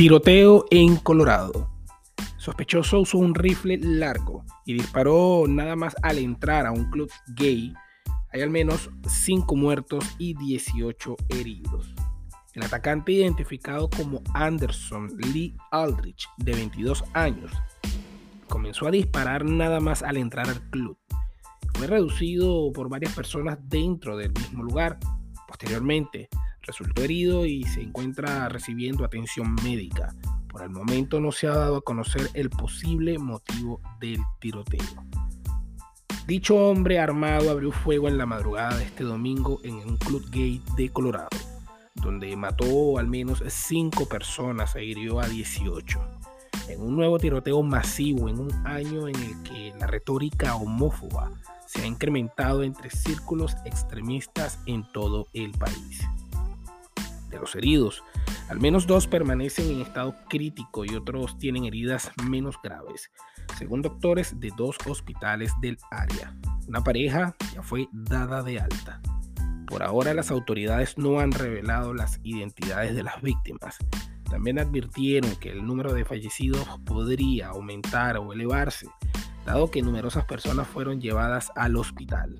Tiroteo en Colorado. Sospechoso usó un rifle largo y disparó nada más al entrar a un club gay. Hay al menos 5 muertos y 18 heridos. El atacante identificado como Anderson Lee Aldrich, de 22 años, comenzó a disparar nada más al entrar al club. Fue reducido por varias personas dentro del mismo lugar. Posteriormente, resultó herido y se encuentra recibiendo atención médica. Por el momento no se ha dado a conocer el posible motivo del tiroteo. Dicho hombre armado abrió fuego en la madrugada de este domingo en un club gay de Colorado, donde mató al menos 5 personas e hirió a 18. En un nuevo tiroteo masivo en un año en el que la retórica homófoba se ha incrementado entre círculos extremistas en todo el país de los heridos. Al menos dos permanecen en estado crítico y otros tienen heridas menos graves, según doctores de dos hospitales del área. Una pareja ya fue dada de alta. Por ahora las autoridades no han revelado las identidades de las víctimas. También advirtieron que el número de fallecidos podría aumentar o elevarse, dado que numerosas personas fueron llevadas al hospital.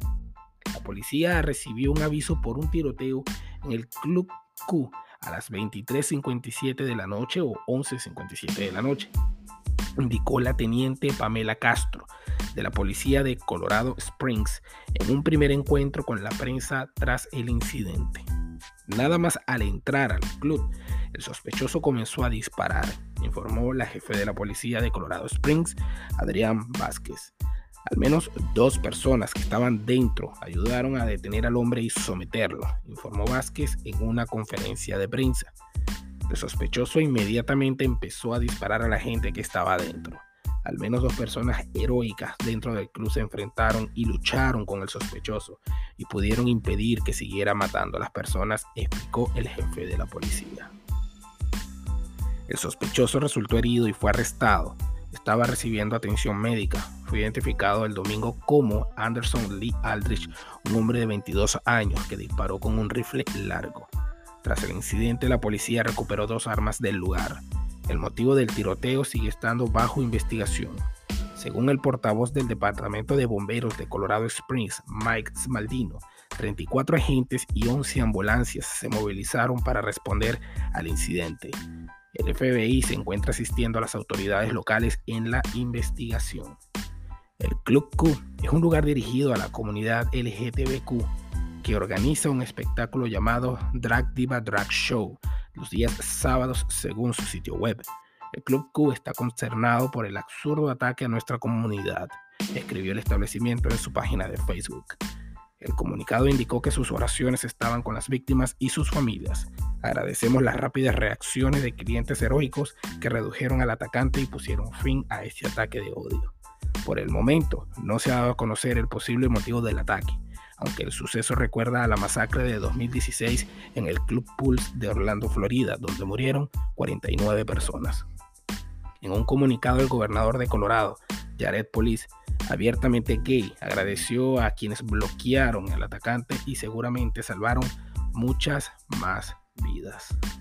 La policía recibió un aviso por un tiroteo en el club Q a las 23.57 de la noche o 11.57 de la noche, indicó la teniente Pamela Castro de la policía de Colorado Springs en un primer encuentro con la prensa tras el incidente. Nada más al entrar al club, el sospechoso comenzó a disparar, informó la jefe de la policía de Colorado Springs, Adrián Vázquez. Al menos dos personas que estaban dentro ayudaron a detener al hombre y someterlo, informó Vázquez en una conferencia de prensa. El sospechoso inmediatamente empezó a disparar a la gente que estaba adentro. Al menos dos personas heroicas dentro del club se enfrentaron y lucharon con el sospechoso y pudieron impedir que siguiera matando a las personas, explicó el jefe de la policía. El sospechoso resultó herido y fue arrestado estaba recibiendo atención médica. Fue identificado el domingo como Anderson Lee Aldrich, un hombre de 22 años que disparó con un rifle largo. Tras el incidente, la policía recuperó dos armas del lugar. El motivo del tiroteo sigue estando bajo investigación. Según el portavoz del Departamento de Bomberos de Colorado Springs, Mike Smaldino, 34 agentes y 11 ambulancias se movilizaron para responder al incidente. El FBI se encuentra asistiendo a las autoridades locales en la investigación. El Club Q es un lugar dirigido a la comunidad LGTBQ que organiza un espectáculo llamado Drag Diva Drag Show los días sábados según su sitio web. El Club Q está concernado por el absurdo ataque a nuestra comunidad, escribió el establecimiento en su página de Facebook. El comunicado indicó que sus oraciones estaban con las víctimas y sus familias. Agradecemos las rápidas reacciones de clientes heroicos que redujeron al atacante y pusieron fin a este ataque de odio. Por el momento, no se ha dado a conocer el posible motivo del ataque, aunque el suceso recuerda a la masacre de 2016 en el Club Pulse de Orlando, Florida, donde murieron 49 personas. En un comunicado, el gobernador de Colorado, Jared Police, abiertamente gay, agradeció a quienes bloquearon al atacante y seguramente salvaron muchas más vidas.